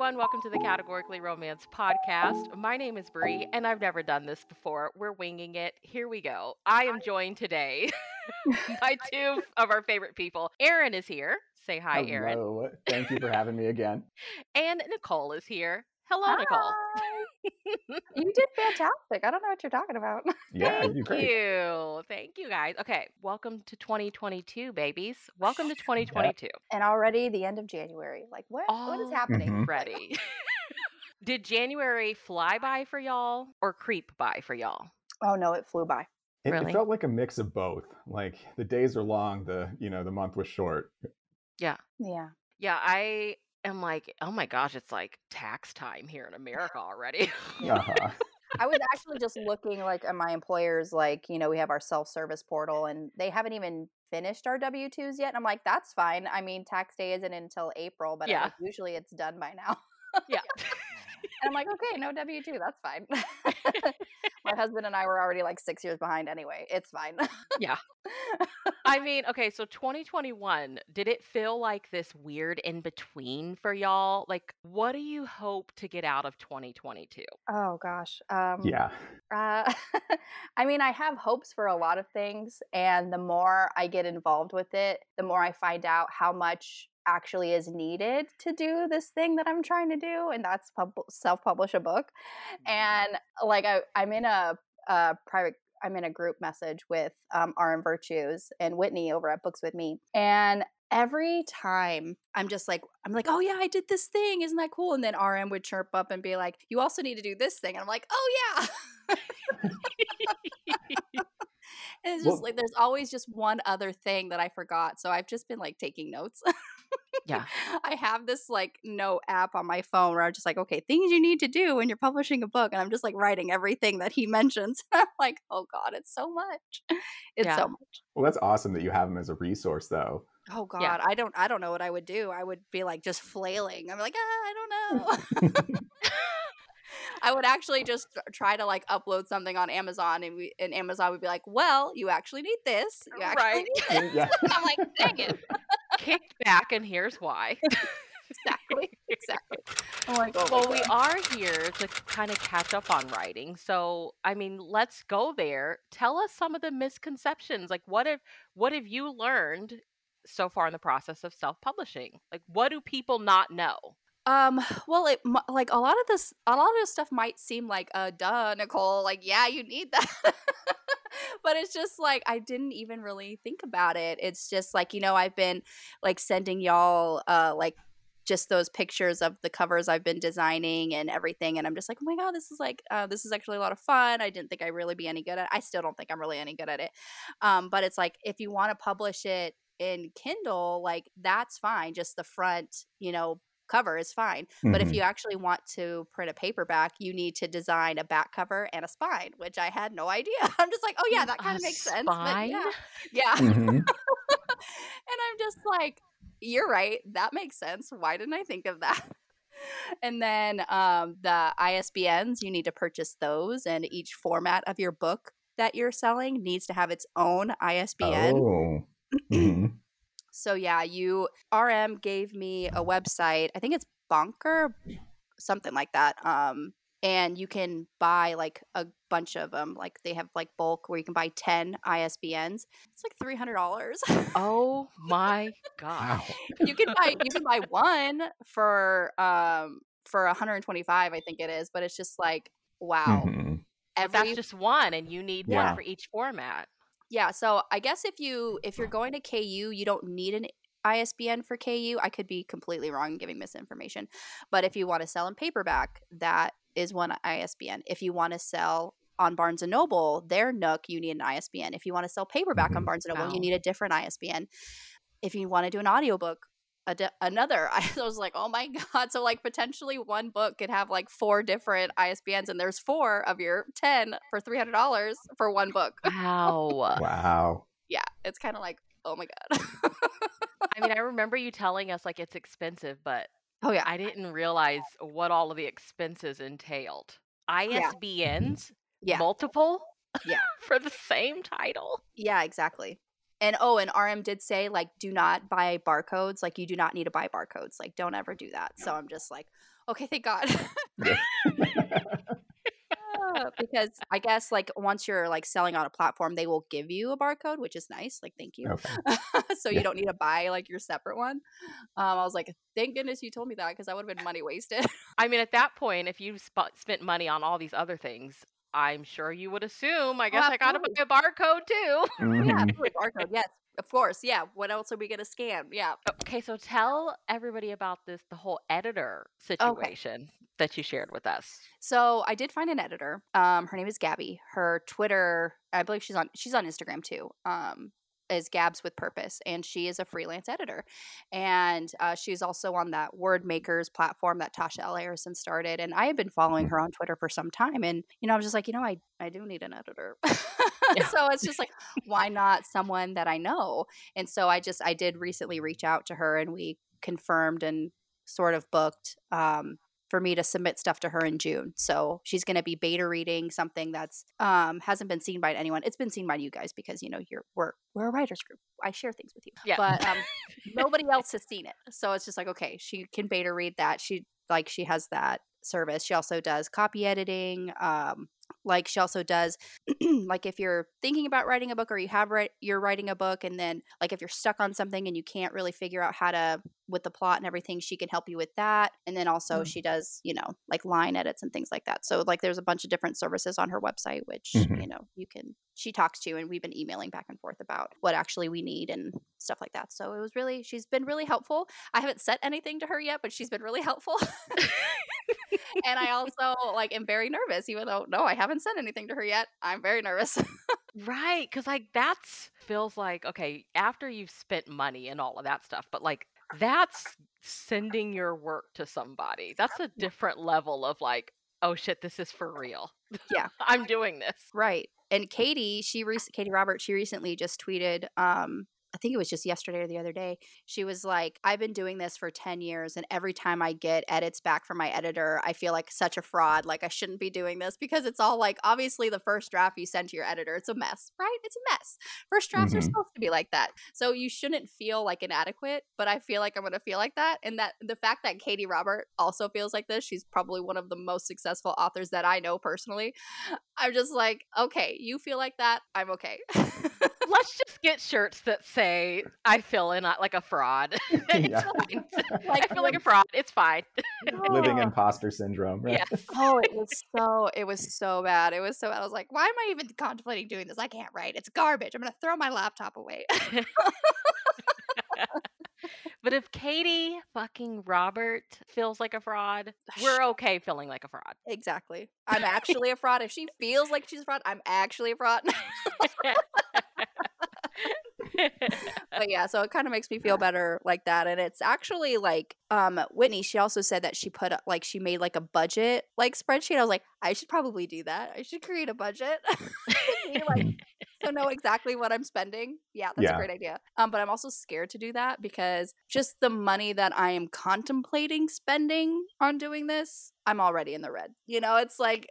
everyone. Welcome to the Categorically Romance podcast. My name is Bree, and I've never done this before. We're winging it. Here we go. I am joined today by two of our favorite people. Aaron is here. Say hi, Aaron. Hello. Thank you for having me again. And Nicole is here. Hello, Nicole. You did fantastic. I don't know what you're talking about. Yeah, you Thank great. you. Thank you, guys. Okay, welcome to 2022, babies. Welcome to 2022. and already the end of January. Like what what is Oh. happening? Mhm. Ready. Did January fly by for y'all or creep by for y'all? Oh no, it flew by. It, it felt like a mix of both. Like the days are long, the you know the month was short. Yeah. Yeah. Yeah, I am like, oh my gosh, it's like tax time here in America already. Uh-huh. I was actually just looking like at my employers, like, you know, we have our self-service portal and they haven't even finished our W-2s yet. And I'm like, that's fine. I mean, tax day isn't until April, but Yeah. like, usually it's done by now. yeah. And I'm like, okay, no W two, that's fine. My husband and I were already like six years behind anyway. It's fine. Yeah. I mean, okay, so 2021, did it feel like this weird in between for y'all? Like, what do you hope to get out of 2022? oh gosh. Um, yeah. Uh, I mean, I have hopes for a lot of things, and the more I get involved with it, the more I find out how much actually is needed to do this thing that I'm trying to do, and that's pub- self-publish a book. And like, I, I'm in a, a private. I'm in a group message with um, RM Virtues and Whitney over at Books with Me, and every time I'm just like, I'm like, oh yeah, I did this thing, isn't that cool? And then RM would chirp up and be like, you also need to do this thing, and I'm like, oh yeah. And it's just Well- like there's always just one other thing that I forgot. So I've just been like taking notes. Yeah. I have this like note app on my phone where I'm just like, okay, things you need to do when you're publishing a book. And I'm just like writing everything that he mentions. I'm like, oh God, it's so much. It's Yeah. so much. Well, that's awesome that you have him as a resource, though. Oh God. Yeah. I don't I don't know what I would do. I would be like just flailing. I'm like, ah, I don't know. I would actually just try to like upload something on Amazon and we and Amazon would be like, Well, you actually need this. You actually Right. need this. yeah. I'm like, dang it. Kicked back, and here's why. exactly. Exactly. I'm like, oh Well, we are here to kind of catch up on writing. So, I mean, let's go there. Tell us some of the misconceptions. Like, what have what have you learned so far in the process of self-publishing? Like, what do people not know? Um, well, it like a lot of this, a lot of this stuff might seem like, uh, duh, Nicole, like, yeah, you need that. but it's just like, I didn't even really think about it. It's just like, you know, I've been like sending y'all, uh, like, just those pictures of the covers I've been designing and everything. And I'm just like, oh my God, this is like, uh, this is actually a lot of fun. I didn't think I'd really be any good at it. I still don't think I'm really any good at it. Um, but it's like, if you want to publish it in Kindle, like, that's fine. Just the front, you know, cover is fine. But if Mhm. you actually want to print a paperback, you need to design a back cover and a spine, which I had no idea. I'm just like, oh yeah, that kind of makes sense. But spine? yeah, yeah. Mhm. and I'm just like, you're right. That makes sense. Why didn't I think of that? And then um, the ISBNs, you need to purchase those, and each format of your book that you're selling needs to have its own ISBN. Oh. Mhm. So yeah, you RM gave me a website. I think it's Bowker, something like that. Um, and you can buy like a bunch of them. Like they have like bulk where you can buy ten ISBNs. It's like three hundred dollars. Oh my god. You can buy you can buy one for um for 125 I think it is. But it's just like wow. Mhm. Every that's just one and you need Yeah. one for each format. Yeah, so I guess if you if you're going to KU, you don't need an ISBN for KU. I could be completely wrong and giving misinformation. But if you want to sell in paperback, that is one ISBN. If you want to sell on Barnes and Noble, their Nook, you need an ISBN. If you want to sell paperback on Mhm. Barnes and Noble, Wow. you need a different ISBN. If you want to do an audiobook, a di- another. I was like, oh my god! So like potentially one book could have like four different ISBNs, and there's four of your ten for three hundred dollars for one book Wow. Wow. yeah, it's kind of like, oh my god. I mean, I remember you telling us like it's expensive, but oh yeah, I didn't realize what all of the expenses entailed. ISBNs, Yeah. multiple, Yeah. for the same title. yeah, exactly. And oh, and RM did say like, do not buy barcodes. Like, you do not need to buy barcodes. Like, don't ever do that. So I'm just like, Okay, thank God. Uh, because I guess like once you're like selling on a platform, they will give you a barcode, which is nice. Like, thank you. okay. so Yeah. you don't need to buy like your separate one. Um, I was like, thank goodness you told me that because that would have been money wasted. I mean, at that point, if you sp- spent money on all these other things, I'm sure you would assume. I guess I got to buy absolutely. a barcode too. yeah, Mhm. absolutely, barcode. Yes, of course. Yeah. What else are we gonna scan? Yeah. Okay, so tell everybody about this the whole editor Okay. situation that you shared with us. So I did find an editor. Um, her name is Gabby. Her Twitter, I believe she's on she's on Instagram too. Um, is Gabs with Purpose, and she is a freelance editor, and uh, she's also on that Word Makers platform that Tasha L. Harrison started. And I have been following Mhm. her on Twitter for some time, and you know, I was just like, you know, I I do need an editor. Yeah. so it's just like, why not someone that I know? And so I just I did recently reach out to her, and we confirmed and sort of booked um, for me to submit stuff to her in June. So she's going to be beta reading something that's um, hasn't been seen by anyone. It's been seen by you guys because you know you're we're we're a writers group. I share things with you, Yeah. but um, nobody else has seen it. So it's just like okay, she can beta read that. She like she has that service. She also does copy editing. Um, like she also does like if you're thinking about writing a book or you have write, you're writing a book and then like if you're stuck on something and you can't really figure out how to with the plot and everything she can help you with that. And then also Mm. she does you know like line edits and things like that. So like there's a bunch of different services on her website which Mhm. you know you can she talks to and we've been emailing back and forth about what actually we need and stuff like that. So it was really she's been really helpful. I haven't sent anything to her yet but she's been really helpful and i also like am very nervous even though no i haven't sent anything to her yet i'm very nervous Right, because like that's feels like okay after you've spent money and all of that stuff, but like that's sending your work to somebody. That's a different level of like, oh shit, this is for real. Yeah. I'm doing this. Right. And Katee, she rec- Katee Roberts, she recently just tweeted um think it was just yesterday or the other day. She was like, I've been doing this for 10 years, and every time I get edits back from my editor, I feel like such a fraud. Like, I shouldn't be doing this because it's all like, obviously, the first draft you send to your editor, it's a mess, right? It's a mess. First drafts are Mhm. supposed to be like that. So you shouldn't feel like inadequate, but I feel like I'm going to feel like that. And that the fact that Katee Robert also feels like this, she's probably one of the most successful authors that I know personally. I'm just like, okay, you feel like that. I'm okay. Let's just get shirts that say I feel in like a fraud. it's Yeah. fine. Like, I feel like a fraud. It's fine. Living imposter syndrome, right? Yes. Oh, it was so it was so bad. It was so bad. I was like, why am I even contemplating doing this? I can't write. It's garbage. I'm gonna throw my laptop away. But if Katee fucking Robert feels like a fraud, we're okay feeling like a fraud. exactly. I'm actually a fraud. If she feels like she's a fraud, I'm actually a fraud. But yeah, so it kind of makes me feel better like that. And it's actually like um Whitney, she also said that she put like she made like a budget like spreadsheet. I was like, I should probably do that. I should create a budget. Like so know exactly what I'm spending. Yeah, that's Yeah. a great idea. Um, but I'm also scared to do that because just the money that I am contemplating spending on doing this, I'm already in the red. You know, it's like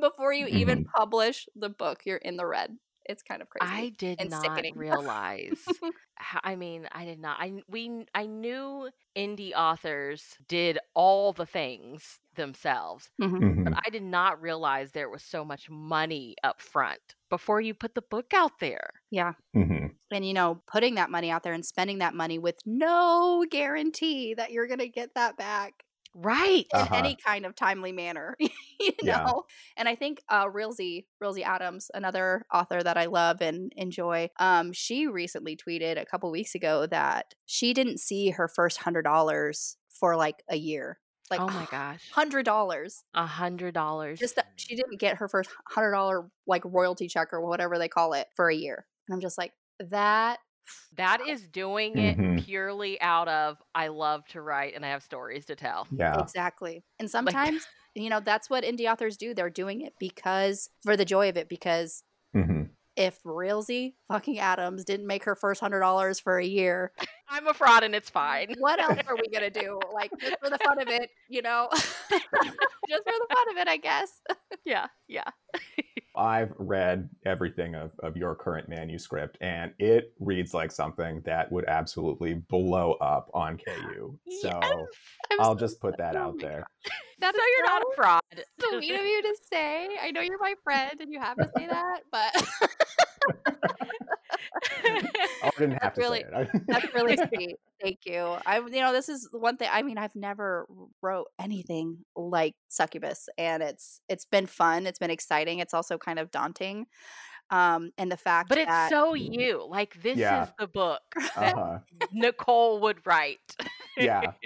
before you even publish the book, you're in the red. It's kind of crazy. I did and not sickening. realize. how, I mean, I did not. I we I knew indie authors did all the things themselves, Mhm. but Mhm. I did not realize there was so much money up front before you put the book out there. Yeah. Mhm. And you know, putting that money out there and spending that money with no guarantee that you're going to get that back Right. in Uh-huh. any kind of timely manner, you Yeah. know. And I think uh Rilzy, Rilzy Adams, another author that I love and enjoy, um, she recently tweeted a couple weeks ago that she didn't see her first hundred dollars for like a year, like oh my gosh. hundred dollars. A hundred dollars. Just that she didn't get her first hundred dollar like royalty check or whatever they call it for a year. And I'm just like that. That is doing it Mhm. purely out of I love to write and I have stories to tell. Yeah. Exactly. And sometimes, you know, that's what indie authors do. They're doing it because for the joy of it. Because hmm if Rilzy fucking Adams didn't make her first hundred dollars for a year, I'm a fraud and it's fine. what else are we gonna do? Like just for the fun of it, you know? just for the fun of it, I guess. Yeah, yeah. I've read everything of, of your current manuscript, and it reads like something that would absolutely blow up on KU. So I'm I'll so just put that out my there. That so is you're not a fraud. sweet of you to say. I know you're my friend and you have to say that, but I didn't have That's to really- say it. that's really sweet. Thank you. I, you know, this is one thing. I mean, I've never wrote anything like Succubus, and it's it's been fun. It's been exciting. It's also kind of daunting. Um, and the fact but it's that so you. Like this Yeah. is the book that uh-huh. Nicole would write. Yeah.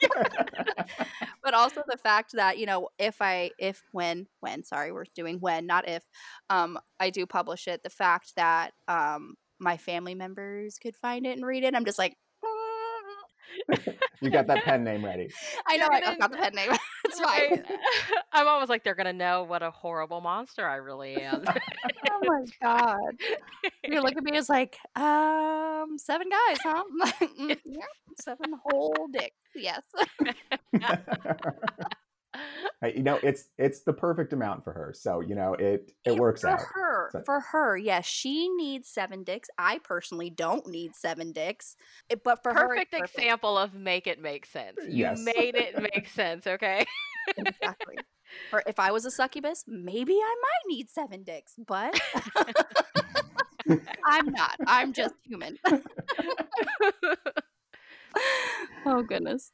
but also the fact that you know if i if when when sorry we're doing when not if um i do publish it the fact that um my family members could find it and read it i'm just like you got that pen name ready. i know I- gonna- i've got the pen name it's Right. fine I'm almost like they're gonna know what a horrible monster I really am. oh my god you look at me as like um seven guys huh I'm like, "Mm, yeah seven whole dicks yes Hey, you know, it's it's the perfect amount for her. So, you know, it it Yeah, works for out. her So- for her yes she needs seven dicks i personally don't need seven dicks It- but for her Perfect example of make it make sense. You Yes. made it make sense, okay? exactly or if i was a succubus maybe i might need seven dicks but i'm not i'm just human oh goodness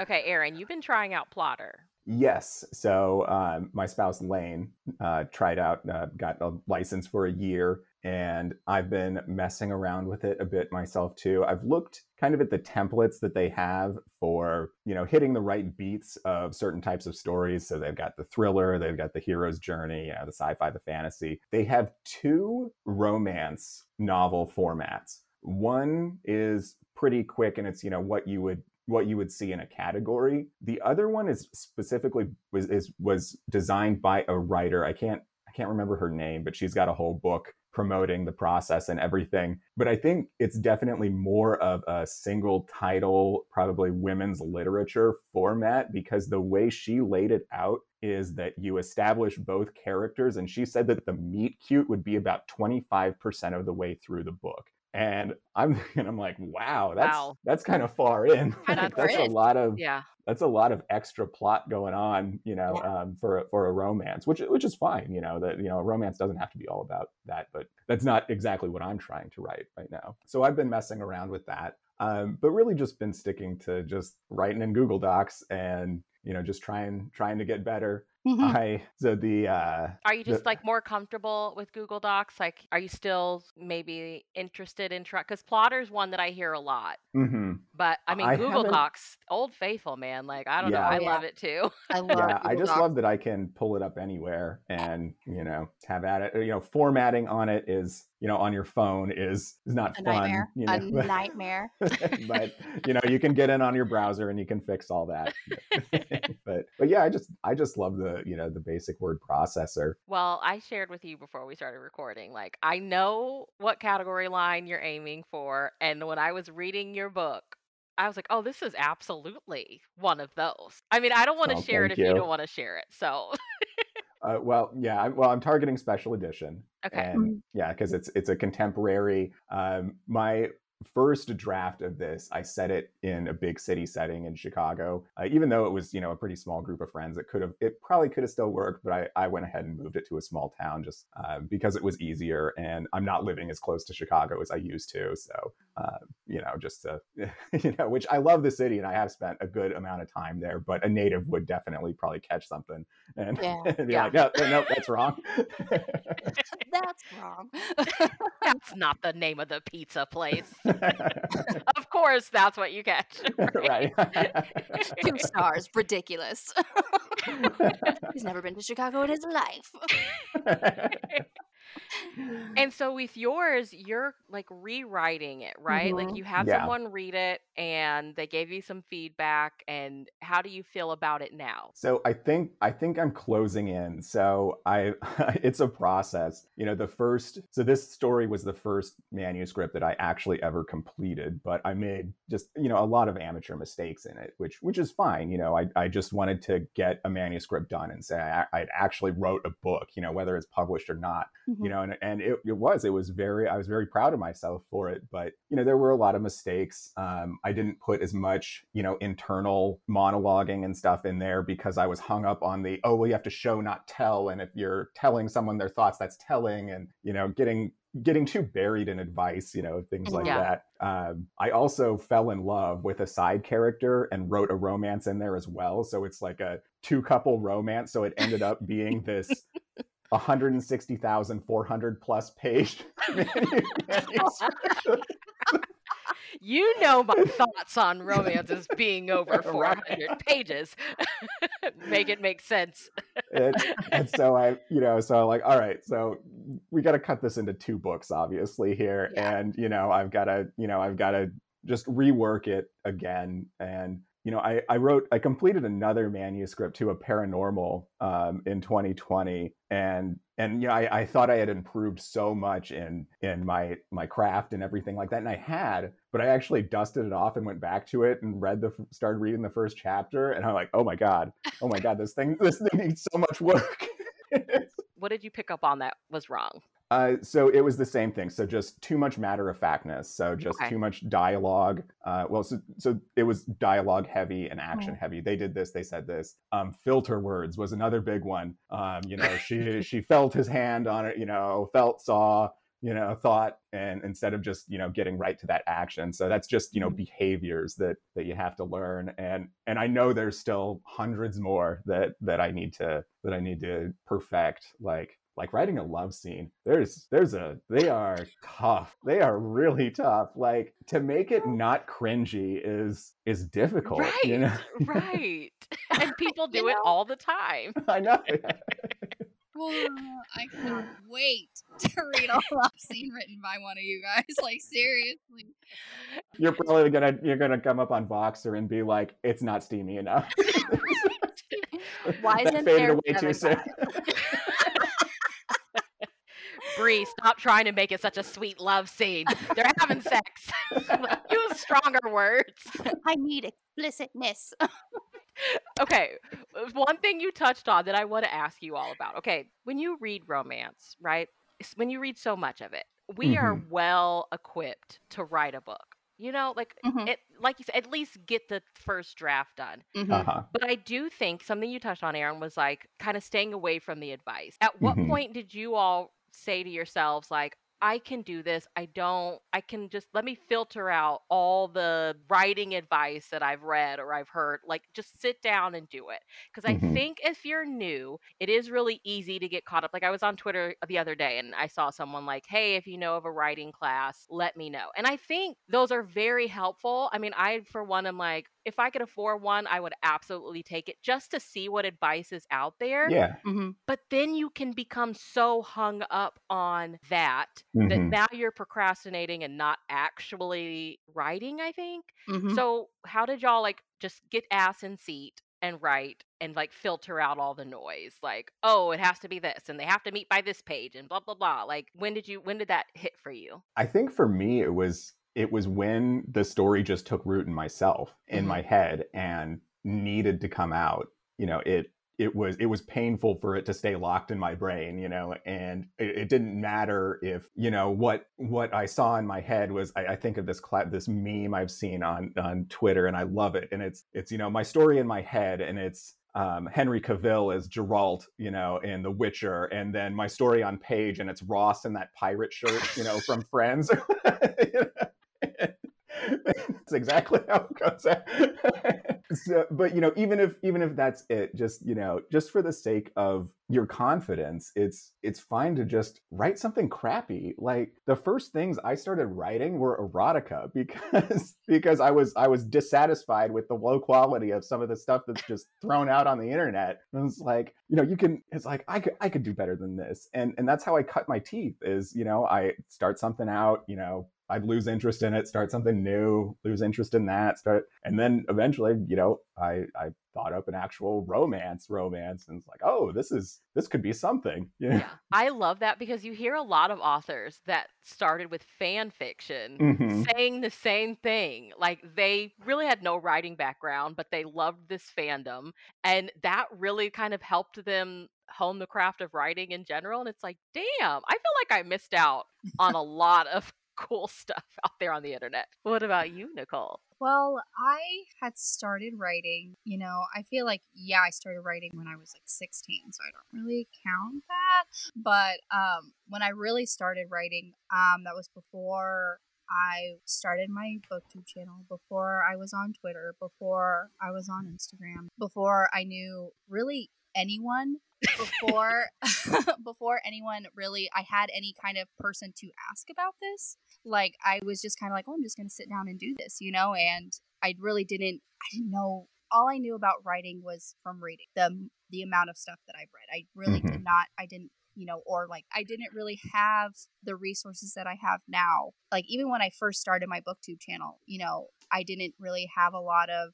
okay, Aaron, you've been trying out Plottr. Yes. So um, my spouse Lane uh, tried out, uh, got a license for a year, and I've been messing around with it a bit myself too. I've looked kind of at the templates that they have for you know hitting the right beats of certain types of stories. So they've got the thriller, they've got the hero's journey, you know, the sci-fi, the fantasy. They have two romance novel formats. One is pretty quick, and it's you know what you would what you would see in a category. The other one is specifically was is was designed by a writer. I can't I can't remember her name, but she's got a whole book promoting the process and everything. But I think it's definitely more of a single title, probably women's literature format because the way she laid it out is that you establish both characters and she said that the meet cute would be about 25% of the way through the book and I'm and I'm like, wow, that's Wow. that's kind of far in. That's a lot of Yeah. that's a lot of extra plot going on, you know, um, for a- for a romance, which which is fine, you know, that you know, a romance doesn't have to be all about that, but that's not exactly what I'm trying to write right now. So I've been messing around with that, um, but really just been sticking to just writing in Google Docs and you know just trying trying to get better. Mhm. I so the uh, Are you The- just like more comfortable with Google Docs? Like, are you still maybe interested in try? Because Plottr's one that I hear a lot. mhm. But I mean, I Google haven't- Docs, old faithful, man. Like, I don't know. I yeah. love it too. i love yeah i just Docs. love that i can pull it up anywhere and you know have at it you know formatting on it is you know on your phone is is not a fun nightmare you a nightmare but you know you can get in on your browser and you can fix all that but but yeah i just i just love the you know the basic word processor Well, I shared with you before we started recording. Like, I know what category line you're aiming for. And when I was reading your book, I was like, oh, this is absolutely one of those. I mean, I don't want to Oh, share it if you you. don't want to share it. So, uh, well yeah I, well i'm targeting special edition okay. and yeah because it's it's a contemporary um my first draft of this i set it in a big city setting in chicago uh, even though it was you know a pretty small group of friends it could have it probably could have still worked but i, I went ahead and moved it to a small town just uh, because it was easier and i'm not living as close to chicago as i used to so uh, you know just to you know which i love the city and i have spent a good amount of time there but a native would definitely probably catch something and, Yeah. and be Yeah. like no, no that's wrong that's wrong That's not the name of the pizza place. of course, that's what you catch. right. two stars ridiculous he's never been to chicago in his life And so with yours, you're like rewriting it, right? Like Mhm. you had Yeah. someone read it and they gave you some feedback and how do you feel about it now? So I think I think I'm closing in. So I it's a process. You know, the first so this story was the first manuscript that I actually ever completed, but I made just, you know, a lot of amateur mistakes in it, which which is fine. You know, I, I just wanted to get a manuscript done and say I, I actually wrote a book, you know, whether it's published or not Mhm. you know and, and it, it was it was very i was very proud of myself for it but you know there were a lot of mistakes um, i didn't put as much you know internal monologuing and stuff in there because i was hung up on the oh well you have to show not tell and if you're telling someone their thoughts that's telling and you know getting getting too buried in advice you know things like Yeah. that um, i also fell in love with a side character and wrote a romance in there as well so it's like a two couple romance so it ended up being this 160,400 plus page. You know my thoughts on romances being over Right. 400 pages. make it make sense. and, and so I, you know, so like, all right, so we got to cut this into two books, obviously here, Yeah. and you know, I've got to, you know, I've got to just rework it again, and you know, I, I wrote, I completed another manuscript to a paranormal um, in 2020, and and you know, I, I thought I had improved so much in in my my craft and everything like that, and I had, but I actually dusted it off and went back to it and read the started reading the first chapter, and I'm like, oh my god, oh my god, this thing this thing needs so much work. What did you pick up on that was wrong? Uh, so it was the same thing. So just too much matter of factness. So just Okay. too much dialogue. Uh, well, so, so it was dialogue heavy and action Mm. heavy. They did this. They said this. Um, filter words was another big one. Um, you know, she she felt his hand on it. You know, felt, saw. You know, thought, and instead of just you know getting right to that action. So that's just you know Mhm. behaviors that that you have to learn. And and I know there's still hundreds more that that I need to that I need to perfect. Like like writing a love scene there's there's a they are tough they are really tough like to make it not cringy is is difficult right. you know right. And people do You it know? all the time. i know Oh, I cannot wait to read a love scene written by one of you guys. Like seriously. you're probably gonna you're gonna come up on voxer and be like it's not steamy enough Why That isn't faded there away too soon Bree, stop trying to make it such a sweet love scene. They're having sex. Use stronger words. I need explicitness. Okay, one thing you touched on that I want to ask you all about. Okay, when you read romance, right? When you read so much of it, we are well equipped to write a book. You know, like Mhm. it, like you said, at least get the first draft done. Mhm. uh-huh But I do think something you touched on, Aaron, was like kind of staying away from the advice. At what Mhm. point did you all say to yourselves, like, I can do this. I don't, I can just let me filter out all the writing advice that I've read or I've heard. Like, just sit down and do it. Because I Mhm. think if you're new, it is really easy to get caught up. Like, I was on Twitter the other day and I saw someone like, hey, if you know of a writing class, let me know. And I think those are very helpful. I mean, I, for one, am like, if I could afford one, I would absolutely take it just to see what advice is out there. yeah Mhm. But then you can become so hung up on that that Mhm. now you're procrastinating and not actually writing, I think. Mhm. So, how did y'all like just get ass in seat and write and like filter out all the noise? Like, oh, it has to be this and they have to meet by this page and blah blah blah. Like, when did you when did that hit for you? I think for me it was it was when the story just took root in myself in Mhm. my head and needed to come out. You know, it it was it was painful for it to stay locked in my brain, you know, and it, it didn't matter if you know what what I saw in my head was. I, I think of this cla- this meme I've seen on on Twitter, and I love it. And it's it's you know my story in my head, and it's um, Henry Cavill as Geralt, you know, in The Witcher, and then my story on page, and it's Ross in that pirate shirt, you know, from Friends. It's exactly how it goes. so, but you know, even if even if that's it, just you know, just for the sake of your confidence, it's it's fine to just write something crappy. Like the first things I started writing were erotica because because I was I was dissatisfied with the low quality of some of the stuff that's just thrown out on the internet. And it's like, you know, you can it's like I could I could do better than this. And and that's how I cut my teeth is, you know, I start something out, you know, I'd lose interest in it, start something new, lose interest in that, start, and then eventually, you know, I I thought up an actual romance, romance, and it's like, oh, this is this could be something. Yeah. Yeah. I love that because you hear a lot of authors that started with fan fiction Mhm. saying the same thing. Like they really had no writing background, but they loved this fandom. And that really kind of helped them hone the craft of writing in general. And it's like, damn, I feel like I missed out on a lot of cool stuff out there on the internet. What about you, Nicole? Well, I had started writing, you know, I feel like, yeah, I started writing when I was like 16, so I don't really count that. But um, when I really started writing, um, that was before I started my booktube channel, before I was on Twitter, before I was on Instagram, before I knew really anyone before before anyone really I had any kind of person to ask about this. Like I was just kind of like, "Oh, I'm just going to sit down and do this," you know, and I really didn't I didn't know all I knew about writing was from reading. The the amount of stuff that I've read. I really did mm-hmm. not I didn't you know, or like I didn't really have the resources that I have now. Like even when I first started my booktube channel, you know, I didn't really have a lot of,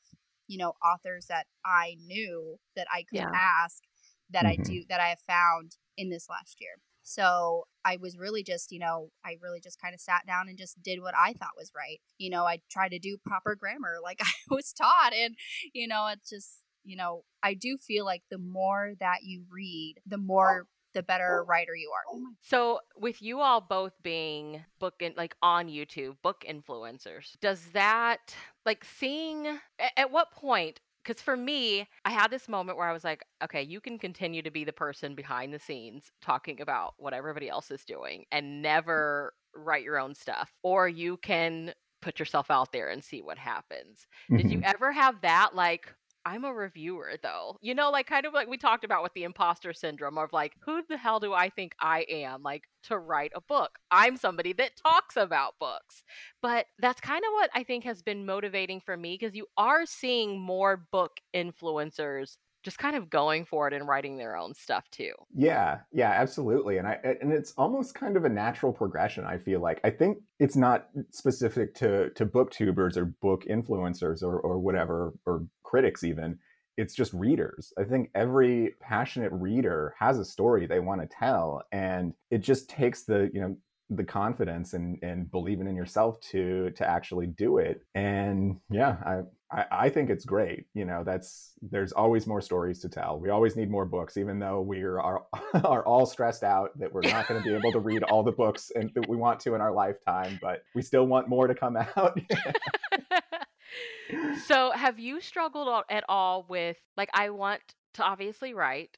you know, authors that I knew that I could Yeah. ask that I Mhm. do that I have found in this last year. So I was really just, you know, I really just kind of sat down and just did what I thought was right. You know, I tried to do proper grammar like I was taught. And, you know, it's just, you know, I do feel like the more that you read, the more, the better writer you are. So, with you all both being book and like on YouTube, book influencers, does that like seeing at what point? Because for me, I had this moment where I was like, okay, you can continue to be the person behind the scenes talking about what everybody else is doing and never write your own stuff, or you can put yourself out there and see what happens. Did you Mhm. ever have that like I'm a reviewer though. You know, like kind of like we talked about with the imposter syndrome of like who the hell do I think I am like to write a book? I'm somebody that talks about books. But that's kind of what I think has been motivating for me because you are seeing more book influencers just kind of going for it and writing their own stuff too. Yeah, yeah, absolutely. And I and it's almost kind of a natural progression, I feel like. I think it's not specific to to booktubers or book influencers or or whatever or critics even. It's just readers. I think every passionate reader has a story they want to tell and it just takes the, you know, the confidence and and believing in yourself to to actually do it. And yeah, I I, I think it's great. You know, that's there's always more stories to tell. We always need more books, even though we are are, all stressed out that we're not going to be able to read all the books and that we want to in our lifetime. But we still want more to come out. so, have you struggled at all with like I want to obviously write,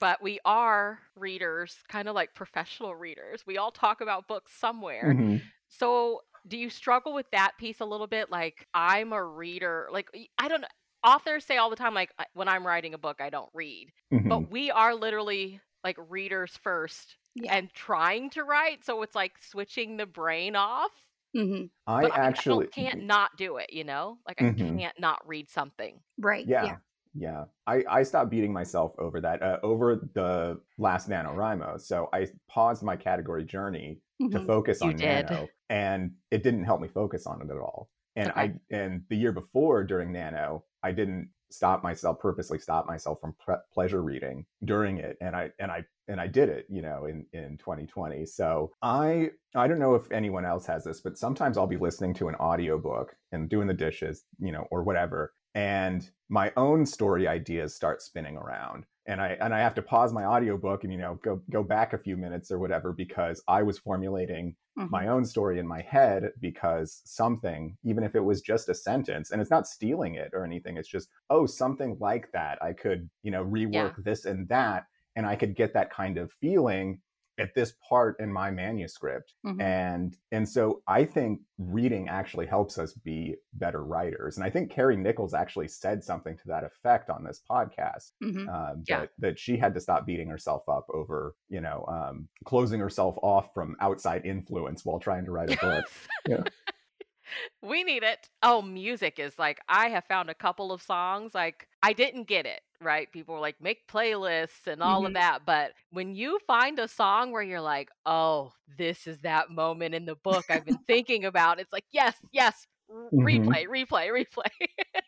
but we are readers, kind of like professional readers. We all talk about books somewhere. Mhm. So, do you struggle with that piece a little bit? Like, I'm a reader. Like, I don't know. Authors say all the time, like, when I'm writing a book, I don't read. Mhm. But we are literally like readers first Yeah. and trying to write. So, it's like switching the brain off. Hmm I But I, actually don't, can't not do it, you know? Like, I Mhm. can't not read something. Right. yeah yeah i i stopped beating myself over that uh, over the last nanowrimo so i paused my category journey to Mhm. focus You on did. nano and it didn't help me focus on it at all and Okay. i and the year before during nano i didn't stop myself purposely stop myself from pre- pleasure reading during it and i and i and i did it you know in in 2020 so i i don't know if anyone else has this but sometimes i'll be listening to an audiobook and doing the dishes you know or whatever and my own story ideas start spinning around and i and i have to pause my audiobook and you know go go back a few minutes or whatever because i was formulating Mhm. my own story in my head because something even if it was just a sentence and it's not stealing it or anything it's just oh something like that i could you know rework this and that and i could get that kind of feeling at this part in my manuscript Mhm. and and so i think reading actually helps us be better writers and i think carrie nichols actually said something to that effect on this podcast Mhm. um, Yeah. that, that she had to stop beating herself up over you know um, closing herself off from outside influence while trying to write a book Yeah. we need it. Oh, music is like I have found a couple of songs like I didn't get it, right? People were like make playlists and all of Mhm. that, but when you find a song where you're like, "Oh, this is that moment in the book I've been thinking about." It's like, "Yes, yes, Mhm. replay, replay, replay."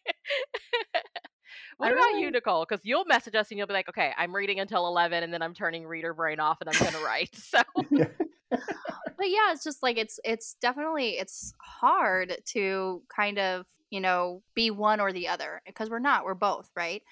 what I about really- you, Nicole? Because you'll message us and you'll be like, "Okay, I'm reading until 11 and then I'm turning reader brain off and I'm going to write." So, Yeah. but yeah it's just like it's it's definitely it's hard to kind of you know be one or the other because we're not we're both right?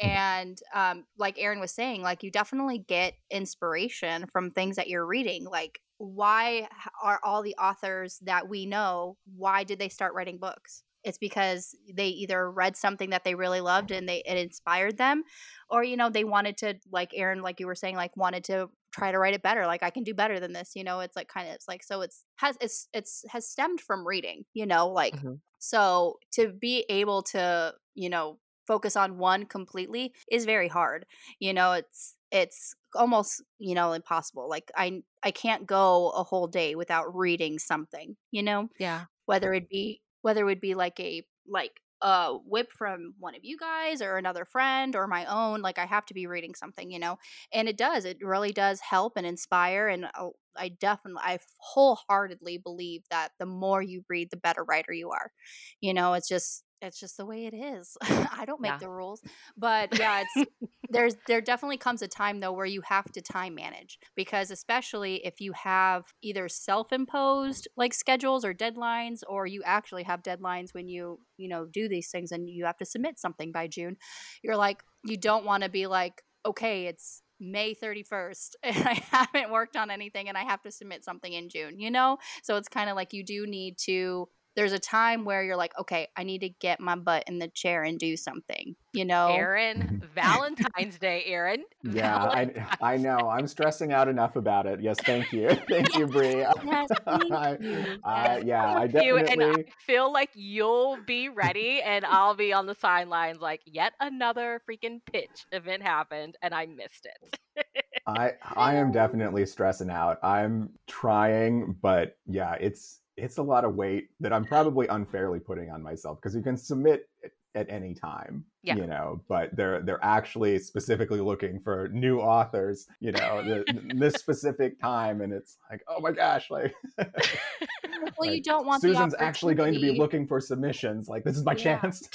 And um like aaron was saying like you definitely get inspiration from things that you're reading like why are all the authors that we know why did they start writing books it's because they either read something that they really loved and they it inspired them or you know they wanted to like aaron like you were saying like wanted to try to write it better like i can do better than this you know it's like kind of it's like so it's has it's it's has stemmed from reading you know like Mhm. so to be able to you know focus on one completely is very hard you know it's it's almost you know impossible like i i can't go a whole day without reading something you know yeah. whether it be whether it would be like a like a WIP from one of you guys or another friend or my own like i have to be reading something you know? And it does it really does help and inspire and uh, i definitely i wholeheartedly believe that the more you read the better writer you are you know? It's just it's just the way it is i don't make Yeah. the rules but yeah it's there's there definitely comes a time though where you have to time manage because especially if you have either self-imposed like schedules or deadlines or you actually have deadlines when you you know do these things and you have to submit something by June you're like you don't want to be like okay it's May 31st and I haven't worked on anything and I have to submit something in June you know so it's kind of like you do need to there's a time where you're like okay I need to get my butt in the chair and do something you know Aaron, mm-hmm. Valentine's Day, Aaron. yeah I, I know i'm stressing out enough about it yes thank you thank you bree Yes, thank I- you. I- Yes, yeah i definitely and I feel like you'll be ready, and I'll be on the sidelines like yet another freaking pitch event happened, and I missed it. I I am definitely stressing out. I'm trying, but yeah, it's it's a lot of weight that I'm probably unfairly putting on myself because you can submit at- at any time, Yeah. you know, but they're they're actually specifically looking for new authors, you know, the, this specific time, and it's like, oh my gosh, like, Well, you don't want the Susan's actually going to be looking for submissions. Like, this is my Yeah. chance.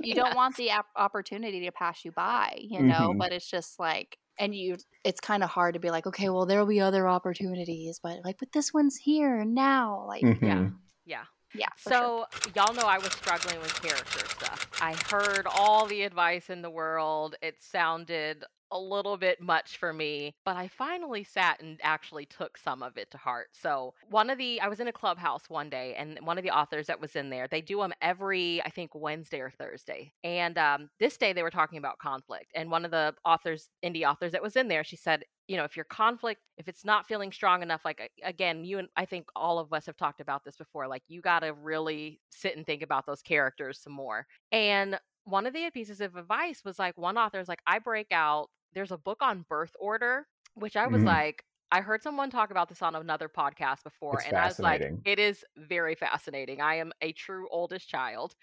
you don't want the op- opportunity to pass you by you know Mhm. but it's just like and you it's kind of hard to be like okay well there'll be other opportunities but like but this one's here now like Mhm. Yeah. Yeah. yeah for sure. So y'all know I was struggling with character stuff. I heard all the advice in the world. It sounded a little bit much for me, but I finally sat and actually took some of it to heart. So, one of the I was in a clubhouse one day and one of the authors that was in there, they do them every I think Wednesday or Thursday. And um, this day they were talking about conflict. And one of the authors, indie authors that was in there, she said, you know, if your conflict, if it's not feeling strong enough, like again, you and I think all of us have talked about this before, like you got to really sit and think about those characters some more. And one of the pieces of advice was like, one author's like, I break out, there's a book on birth order, which I was Mhm. like, I heard someone talk about this on another podcast before, It's and I was like, it is very fascinating. I am a true oldest child.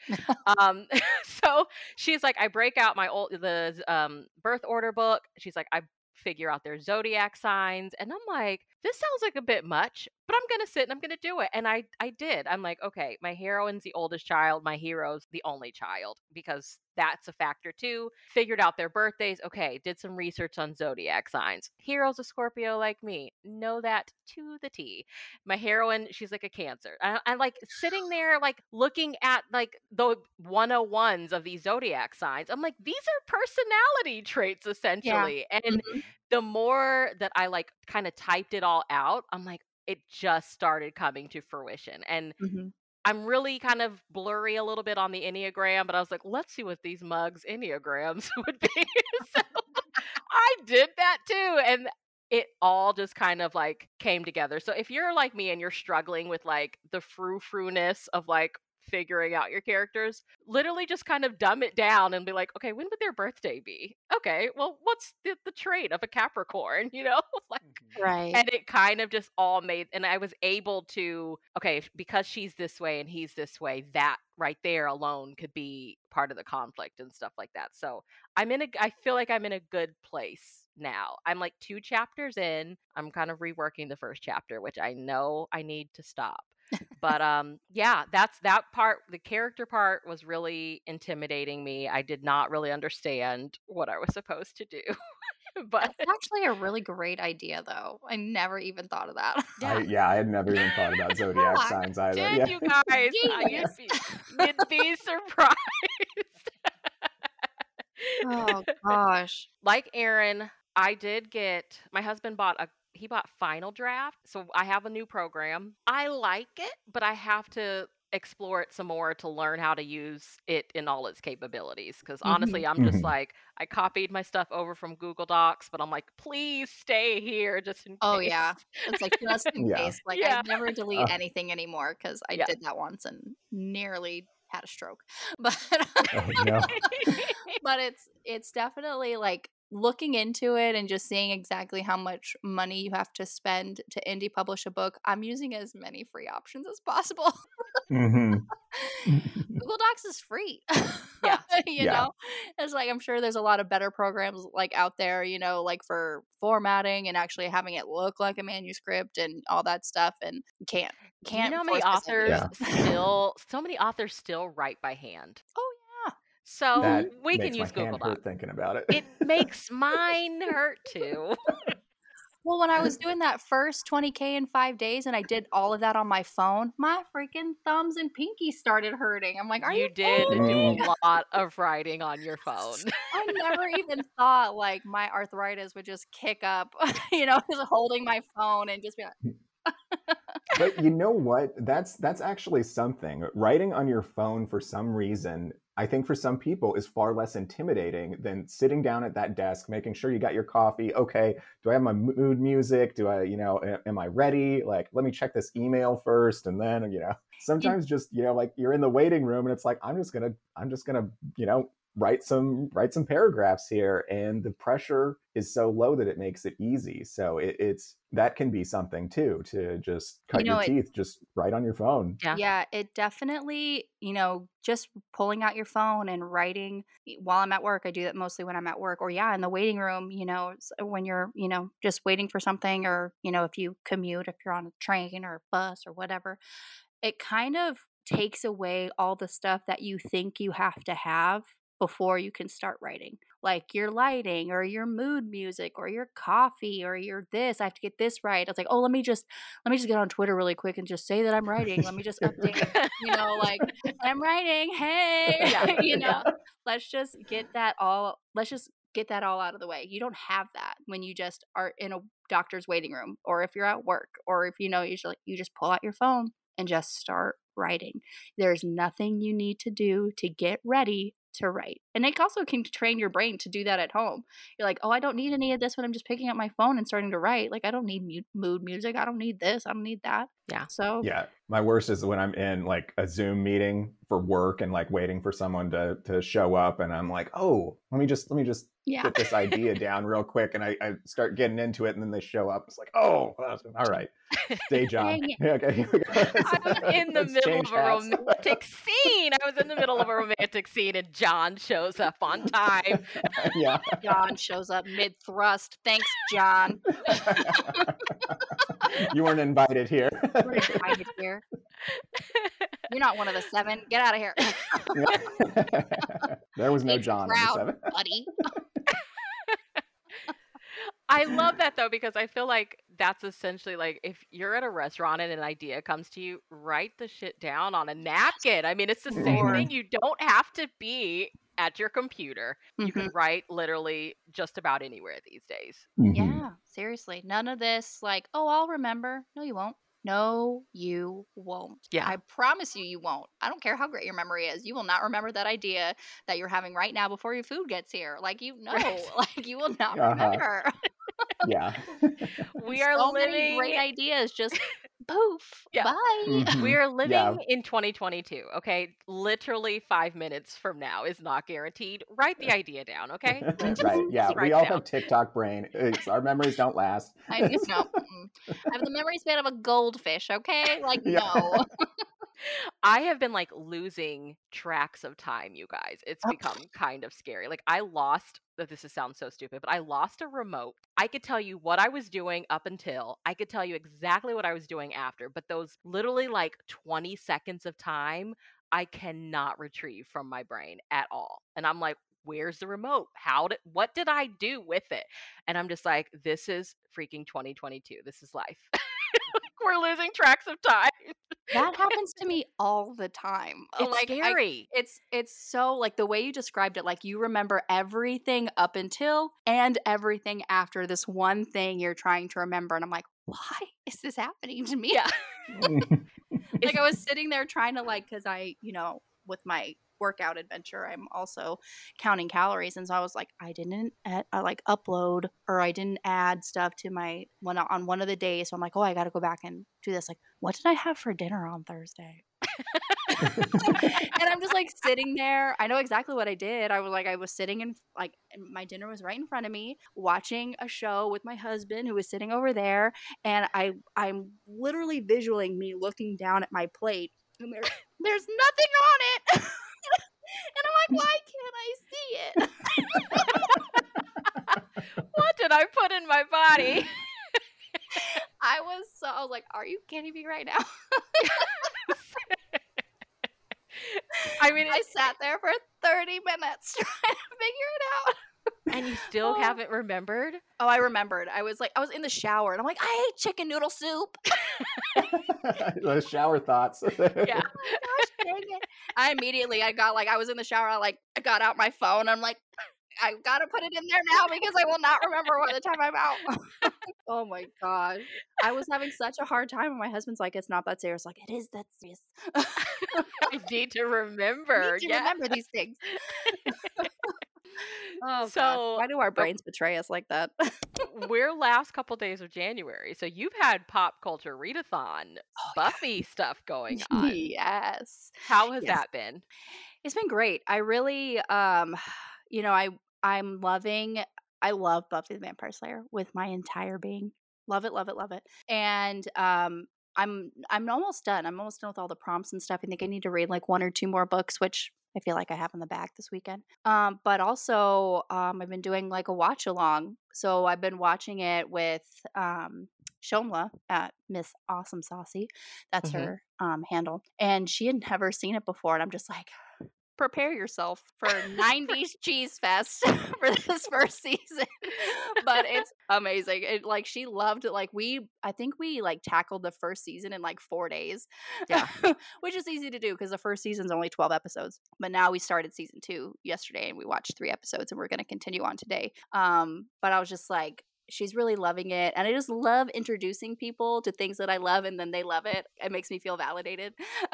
um, so she's like, I break out my old the um birth order book. She's like, I figure out their zodiac signs, and I'm like, this sounds like a bit much, but I'm gonna sit and I'm gonna do it, and I I did. I'm like, okay, my heroine's the oldest child, my hero's the only child because that's a factor too. Figured out their birthdays. Okay, did some research on zodiac signs. Hero's a Scorpio like me. Know that to the T my heroine she's like a cancer I, I like sitting there like looking at like the 101s of these zodiac signs i'm like these are personality traits essentially and Mhm. The more that i like kind of typed it all out i'm like it just started coming to fruition and Mhm. i'm really kind of blurry a little bit on the enneagram but i was like let's see what these mugs enneagrams would be so i did that too and it all just kind of like came together. So if you're like me and you're struggling with like the frou frou-ness of like figuring out your characters, literally just kind of dumb it down and be like, okay, when would their birthday be? Okay, well, what's the, the trait of a Capricorn? You know, like, mm-hmm. Right. and it kind of just all made, and I was able to, okay, because she's this way and he's this way, that right there alone could be part of the conflict and stuff like that. So I'm in a, I feel like I'm in a good place now. I'm like two chapters in. I'm kind of reworking the first chapter, which I know I need to stop but um yeah that's that part the character part was really intimidating me i did not really understand what i was supposed to do but That's actually a really great idea, though. I never even thought of that. I, yeah yeah, I had never even thought about zodiac I signs either. did Yeah. you guys I- you'd, be, you'd be surprised oh gosh. like aaron i did get my husband bought a he bought final draft so i have a new program i like it but i have to explore it some more to learn how to use it in all its capabilities because honestly i'm just Mhm. like i copied my stuff over from google docs but i'm like please stay here just in case. Oh yeah. It's like just in Yeah. case. Like Yeah. I never delete Uh. anything anymore because I Yeah. did that once and nearly had a stroke. But Oh, no. but it's it's definitely like looking into it and just seeing exactly how much money you have to spend to indie publish a book. I'm using as many free options as possible. Mhm. Google Docs is free. Yeah. you Yeah. know, it's like I'm sure there's a lot of better programs like out there, you know, like for formatting and actually having it look like a manuscript and all that stuff. And can't can't. you know how many force this into authors you. still so many authors still write by hand Oh yeah. So that we makes can use my google hand hurt docs. thinking about it. it makes mine hurt too. Well, when I was doing that first 20k in five days, and I did all of that on my phone, my freaking thumbs and pinky started hurting. I'm like, "Are you, you did kidding mm. do a lot of writing on your phone. I never even thought like my arthritis would just kick up, you know, just holding my phone and just be like, mm. but you know what? That's that's actually something. Writing on your phone for some reason i think for some people is far less intimidating than sitting down at that desk making sure you got your coffee okay do i have my mood music? Do i you know am i ready? Like let me check this email first and then you know? Sometimes just you know like you're in the waiting room and it's like i'm just gonna i'm just gonna you know write some write some paragraphs here and the pressure is so low that it makes it easy so it, it's that can be something too to just cut know, your it- teeth just write on your phone Yeah. Yeah, it definitely, you know, just pulling out your phone and writing while I'm at work. I do that mostly when I'm at work or yeah, in the waiting room, you know, when you're, you know, just waiting for something or, you know, if you commute, if you're on a train or a bus or whatever, it kind of takes away all the stuff that you think you have to have before you can start writing. Like your lighting or your mood music or your coffee or your this. I have to get this right. It's like, oh, let me just let me just get on Twitter really quick and just say that I'm writing. Let me just update, you know, like I'm writing. Hey, Yeah. you know, let's just get that all. Let's just get that all out of the way. You don't have that when you just are in a doctor's waiting room, or if you're at work, or if you know usually you just pull out your phone and just start writing. There's nothing you need to do to get ready to write. And it also can train your brain to do that at home. You're like, oh, I don't need any of this when I'm just picking up my phone and starting to write. Like, I don't need mood music. I don't need this. I don't need that. Yeah. So, yeah my worst is when i'm in like a zoom meeting for work and like waiting for someone to to show up and i'm like oh let me just let me just yeah. get this idea down real quick and I, I start getting into it and then they show up it's like oh all right day job Dang it. yeah, okay here we go I was in the middle of a romantic scene. I was in the middle of a romantic scene, and John shows up on time. yeah John shows up mid thrust. Thanks, John. You weren't invited here We're invited here. You're not one of the seven. Get out of here, there was no It's john on crowd. the seven buddy. I love that though because I feel like that's essentially like if you're at a restaurant and an idea comes to you, write the shit down on a napkin. I mean, it's the same Mhm. thing. You don't have to be at your computer. You Mhm. can write literally just about anywhere these days. Mhm. Yeah, seriously. None of this, like, oh, I'll remember. No, you won't. No, you won't. Yeah. I promise you, you won't. I don't care how great your memory is. You will not remember that idea that you're having right now before your food gets here. Like, you know, Right. like, you will not Uh-huh. remember. yeah. we are so living many great ideas. Just poof. Yeah. Bye. Mhm. we are living Yeah. in 2022 okay literally five minutes from now is not guaranteed write the idea down okay right. Yeah. We all down. have TikTok brain. It's, our memories don't last. I just no. I have the memory span of a goldfish. Okay, like Yeah. no. I have been like losing tracks of time, you guys. It's Oh. become kind of scary. Like I lost that this is sounds so stupid, but I lost a remote. I could tell you what I was doing up until. I could tell you exactly what I was doing after, but those literally like 20 seconds of time I cannot retrieve from my brain at all. And I'm like, where's the remote? How did what did I do with it? And I'm just like, this is freaking 2022. This is life. We're losing tracks of time. That happens to me all the time. Uh, it's like I- scary. it's it's so like the way you described it like you remember everything up until and everything after this one thing you're trying to remember and I'm like why is this happening to me? Yeah. like I was sitting there trying to like cuz I, you know, with my workout adventure, I'm also counting calories and so I was like I didn't I like upload or I didn't add stuff to my one on one of the days. So I'm like, "Oh, I got to go back and do this." Like, what did I have for dinner on Thursday? and I'm just like sitting there. I know exactly what I did. I was like, I was sitting in like my dinner was right in front of me, watching a show with my husband who was sitting over there, and I I'm literally visualing me looking down at my plate, and there, there's nothing on it. and I'm like, why can't I see it? what did I put in my body? I was so I was like, are you kidding me right now? I mean, I sat there for 30 minutes trying to figure it out. And you still Oh. haven't remembered? Oh, I remembered. I was like, I was in the shower and I'm like, I hate chicken noodle soup. Those shower thoughts. Yeah. Oh gosh, dang it. I immediately, I got like, I was in the shower. I like, I got out my phone. I'm like, I gotta put it in there now because I will not remember what the time I'm out. oh my gosh. I was having such a hard time. And my husband's like, it's not that serious. Like, it is that serious. I need to remember. need to yeah. remember these things. Oh, So- so why do our brains betray us like that? We're last couple days of January, so you've had pop culture readathon, Buffy stuff going on. yes. How has Yes. that been? It's been great. I really um you know, I I'm loving I love Buffy the Vampire Slayer with my entire being. Love it, love it, love it. And um I'm I'm almost done. I'm almost done with all the prompts and stuff. I think I need to read like one or two more books, which I feel like I have in the bag this weekend. Um, but also um I've been doing like a watch along. So I've been watching it with um Shomla at Miss Awesome Saucy. That's Mhm. her um handle. And she had never seen it before. And I'm just like, prepare yourself for 90s cheese fest for this first season but it's amazing it like she loved it like we i think we like tackled the first season in like four days Yeah. which is easy to do because the first season's only 12 episodes but now we started season two yesterday and we watched three episodes and we're going to continue on today um but i was just like she's really loving it and i just love introducing people to things that i love and then they love it it makes me feel validated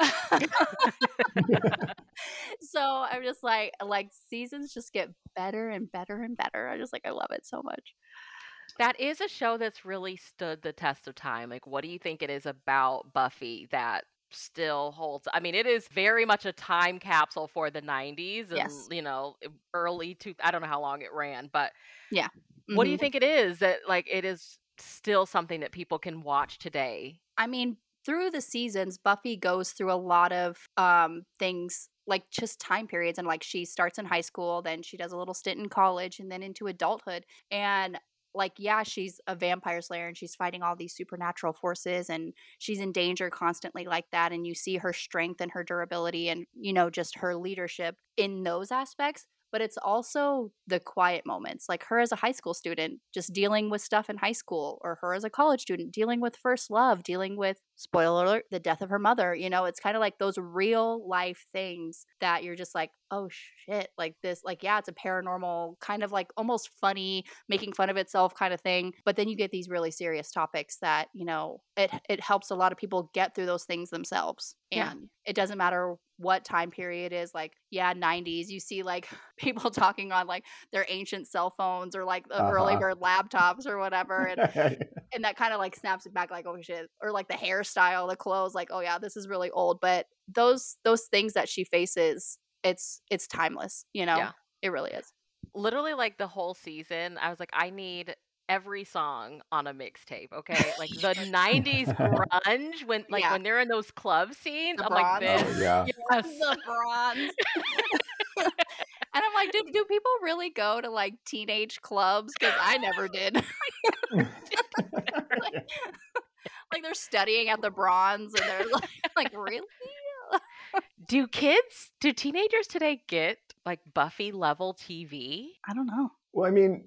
so i'm just like like seasons just get better and better and better i just like i love it so much That is a show that's really stood the test of time. Like, what do you think it is about Buffy that still holds? I mean, it is very much a time capsule for the 90s and, Yes. you know, early to, I don't know how long it ran, but Yeah. what do you think it is that, like, it is still something that people can watch today? I mean, through the seasons, Buffy goes through a lot of um things like just time periods and like she starts in high school, then she does a little stint in college and then into adulthood. And like yeah, she's a vampire slayer and she's fighting all these supernatural forces and she's in danger constantly like that and you see her strength and her durability and you know just her leadership in those aspects but it's also the quiet moments like her as a high school student just dealing with stuff in high school or her as a college student dealing with first love dealing with spoiler alert, the death of her mother. You know, it's kind of like those real life things that you're just like, oh shit, like this, like, yeah, it's a paranormal, kind of like almost funny, making fun of itself kind of thing. But then you get these really serious topics that, you know, it it helps a lot of people get through those things themselves. Yeah. And it doesn't matter what time period is like yeah 90s you see like people talking on like their ancient cell phones or like the early Uh-huh. bird laptops or whatever and and that kind of like snaps it back like oh shit or like the hairstyle the clothes like oh yeah this is really old but those those things that she faces it's it's timeless you know? Yeah. it really is. Literally like the whole season i was like i need every song on a mixtape okay? Like the 90s grunge when like Yeah. when they're in those club scenes The i'm like this oh yeah. Yes. The bronze. and i'm like do, do people really go to like teenage clubs? Because i never did. Like they're studying at the bronze and they're like, like really? Do kids do teenagers today get like buffy level tv i don't know. Well i mean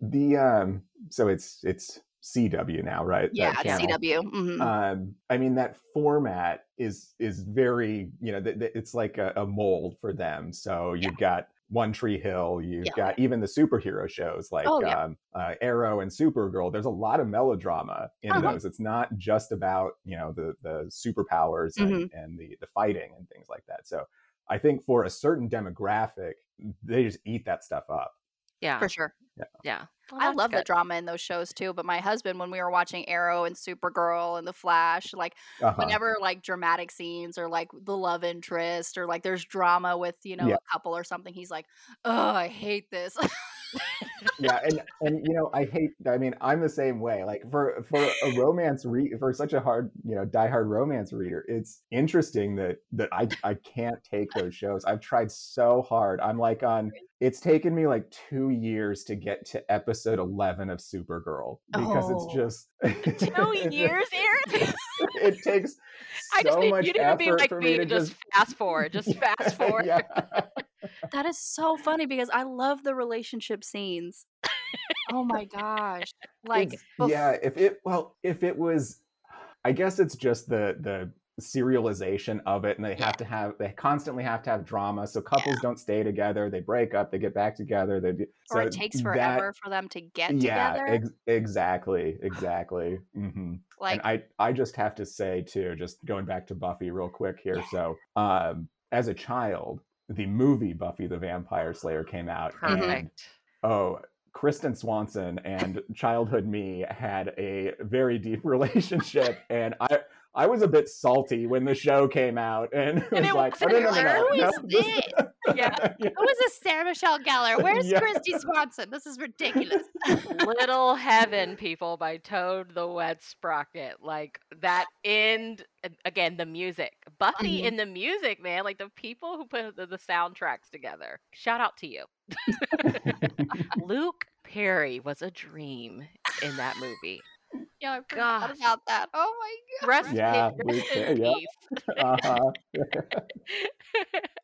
the um so it's it's cw now right? Yeah That it's channel. cw mhm. um i mean that format is is very you know th- th- it's like a, a mold for them. So you've got one tree hill you've Yeah. got even the superhero shows like Oh, yeah. um, uh, arrow and supergirl there's a lot of melodrama in Uh-huh. those it's not just about you know the the superpowers and, Mhm. and the the fighting and things like that so i think for a certain demographic they just eat that stuff up yeah for sure yeah Well, I love the drama in those shows too, but my husband, when we were watching Arrow and Supergirl and The Flash, like Uh-huh. whenever like dramatic scenes or like the love interest or like there's drama with you know Yeah. a couple or something, he's like, "Oh, I hate this." yeah and and you know i hate i mean i'm the same way like for for a romance read for such a hard you know diehard romance reader it's interesting that that i i can't take those shows. I've tried so hard. I'm like on it's taken me like two years to get to episode 11 of supergirl because Oh. it's just two years aaron it takes so i just need much you need to effort be like for me me to just, just fast forward just fast forward yeah. that is so funny because I love the relationship scenes. oh my gosh! Like, It's- bef- yeah if it well if it was i guess it's just the the serialization of it and they have to have they constantly have to have drama so couples don't stay together they break up they get back together they do or so it takes that- forever for them to get yeah together. ex- exactly exactly hmm like, and i i just have to say too just going back to buffy real quick here so um as a child the movie buffy the vampire slayer came out and perfect. oh kristen swanson and childhood me had a very deep relationship and i i was a bit salty when the show came out and, And was it like oh, wasn't no, no, no, no, no, this? Yeah. who is this Sarah Michelle Gellar? Where's Yeah. Kristy Swanson? This is ridiculous. Little Heaven, people, by Toad the Wet Sprocket. Like that end, again, the music. Buffy mm-hmm. in the music, man. Like the people who put the, the soundtracks together. Shout out to you. Luke Perry was a dream in that movie. Yeah, I forgot Gosh. about that. Oh my god. Rest, Yeah, in, Luke rest yeah. uh-huh.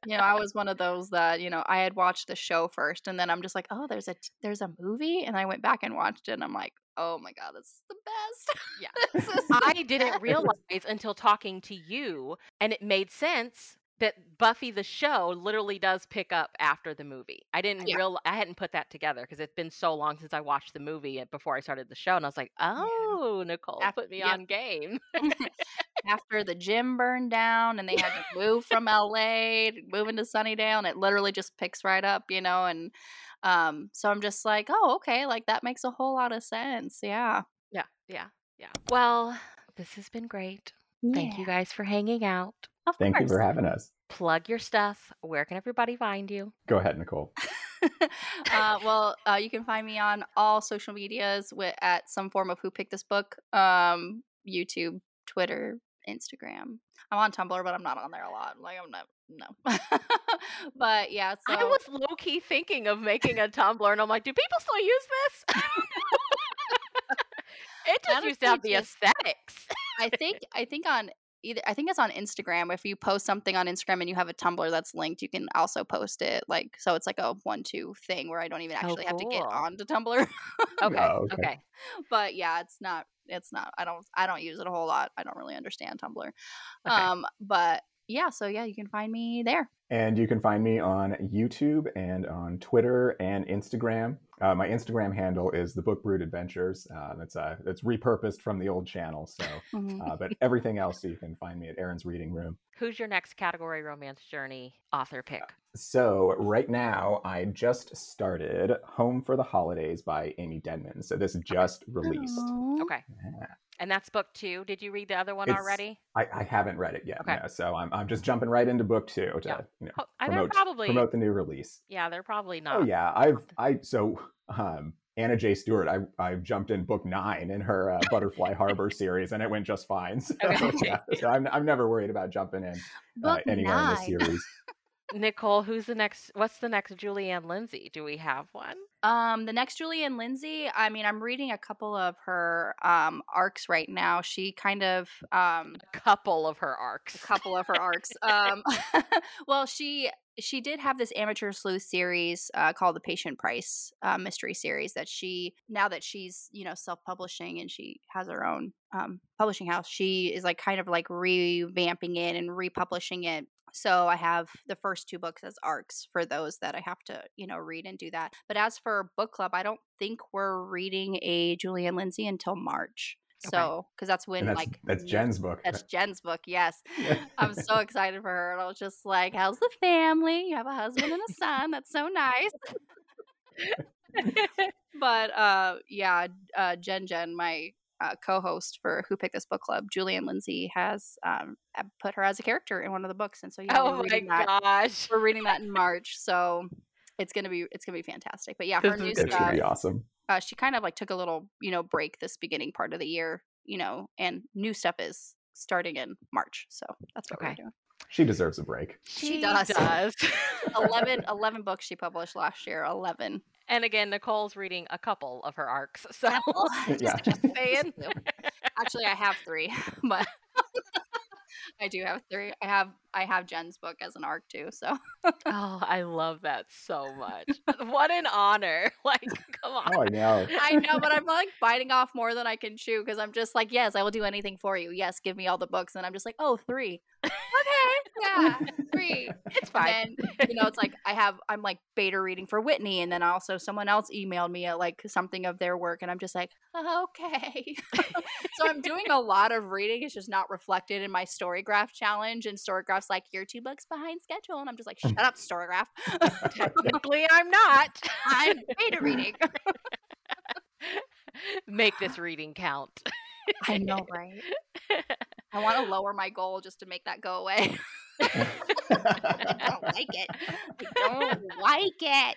you know, I was one of those that you know I had watched the show first, and then I'm just like, oh, there's a there's a movie, and I went back and watched it, and I'm like, oh my god, this is the best. Yeah. This is the I didn't realize until talking to you, and it made sense that Buffy the show literally does pick up after the movie. I didn't Yeah. real I hadn't put that together because it's been so long since I watched the movie before I started the show, and I was like, oh, Nicole Af- put me yep. on game. after the gym burned down and they had to move from LA to move into Sunnydale and it literally just picks right up, you know, and um so I'm just like, "Oh, okay, like that makes a whole lot of sense." Yeah. yeah, yeah, yeah. Well, this has been great. Thank you guys for hanging out. Of thank you for having us Plug your stuff. Where can everybody find you? go ahead nicole uh, well, uh, you can find me on all social medias wi- at some form of Who Picked This Book, um, YouTube, Twitter, Instagram. I'm on Tumblr, but I'm not on there a lot. Like I'm not, no. but yeah, so I was low key thinking of making a Tumblr, and I'm like, do people still use this? it just used to have the aesthetics. I think I think on either I think it's on Instagram. If you post something on Instagram and you have a Tumblr that's linked, you can also post it. Like so, it's like a one-two thing where I don't even Oh, actually have to get cool. onto Tumblr. Okay, Oh, okay. okay. but yeah, it's not it's not. I don't. I don't use it a whole lot. I don't really understand Tumblr. Okay. Um, but yeah. So yeah, you can find me there. And you can find me on YouTube and on Twitter and Instagram. Uh, my Instagram handle is the Book Brood Adventures. Uh, it's uh, it's repurposed from the old channel. So, Mhm. uh, but everything else you can find me at Aaron's Reading Room. Who's your next category romance journey author pick? So right now, I just started Home for the Holidays by Amie Denman. So this just released. Aw. Okay. Yeah. And that's book two. Did you read the other one It's- already? I, I haven't read it yet, Okay. no, so I'm, I'm just jumping right into book two to Yeah. you know, Oh, promote, probably promote the new release. yeah, they're probably not. Oh yeah, I've I so um Anna J. Stewart, I I jumped in book nine in her uh, Butterfly Harbor series, and it went just fine. So, Okay. yeah, so I'm I'm never worried about jumping in uh, anywhere in the series. Nicole, who's the next? What's the next Julie Anne Lindsey? Do we have one? Um, the next Julie Anne Lindsey, I mean, I'm reading a couple of her um arcs right now. She kind of um A couple of her arcs. a couple of her arcs. Um, well, she she did have this amateur sleuth series uh, called the Patience Price uh, mystery series that she now that she's you know self publishing and she has her own um, publishing house, she is like kind of like revamping it and republishing it. So I have the first two books as arcs for those that I have to you know read and do that. But as for book club, I don't think we're reading a Julie Anne Lindsey until March. Okay. So because that's when that's like that's Jen's book. that's Jen's book, yes. I'm so excited for her. And I was just like, How's the family? You have a husband and a son. That's so nice. but uh yeah, uh Jen Jen, my uh, co-host for Who Picked This Book Club, Julie Anne Lindsey has um put her as a character in one of the books. And so yeah, oh we're my reading that. gosh. We're reading that in March. So it's gonna be it's gonna be fantastic. But yeah, her new is should stuff be awesome. uh, she kind of like took a little you know break this beginning part of the year you know and new stuff is starting in march so that's what Okay. we're doing She deserves a break. She does. does. 11, 11 books she published last year 11 and again, Nicole's reading a couple of her arcs. So Yeah. just saying. actually i have three but i do have three i have i have jen's book as an arc too so Oh, I love that so much. what an honor. Like, come on. Oh, I know. i know but i'm like biting off more than i can chew because i'm just like yes i will do anything for you yes give me all the books and i'm just like oh three okay yeah three It's And fine. then, you know, it's like I have I'm like beta reading for Whitney, and then also someone else emailed me uh, like something of their work, and I'm just like, okay. So I'm doing a lot of reading. It's just not reflected in my Storygraph challenge, and Storygraph's like you're two books behind schedule, and I'm just like, mm. shut up, Storygraph. Technically, I'm not. I'm beta reading. Make this reading count. I know, right? I want to lower my goal just to make that go away. I don't like it. I don't like it.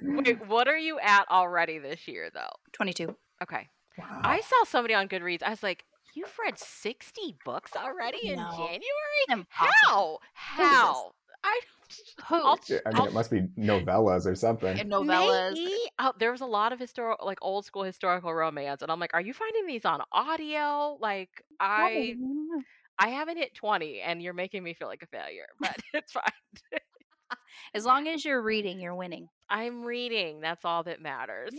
Wait, what are you at already this year, though? 22. Okay. Wow. I saw somebody on Goodreads. I was like, you've read 60 books already in No. January? How? How? I Who? I'll, I mean, I'll- it must be novellas or something. And novellas. Maybe. Oh, there was a lot of historical, like old school historical romance, and I'm like, are you finding these on audio? Like, I I haven't hit 20, and you're making me feel like a failure, but it's fine. As long as you're reading, you're winning. I'm reading. That's all that matters.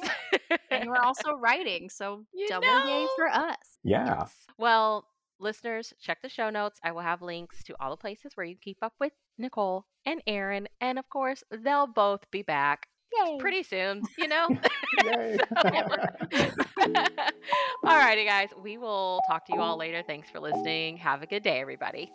And we're also writing, so You double yay for us. Yeah. Yes. Well, listeners, check the show notes. I will have links to all the places where you can keep up with Nicole and Aaron. And of course, they'll both be back Yay. pretty soon, you know? all righty, guys. We will talk to you all later. Thanks for listening. Have a good day, everybody.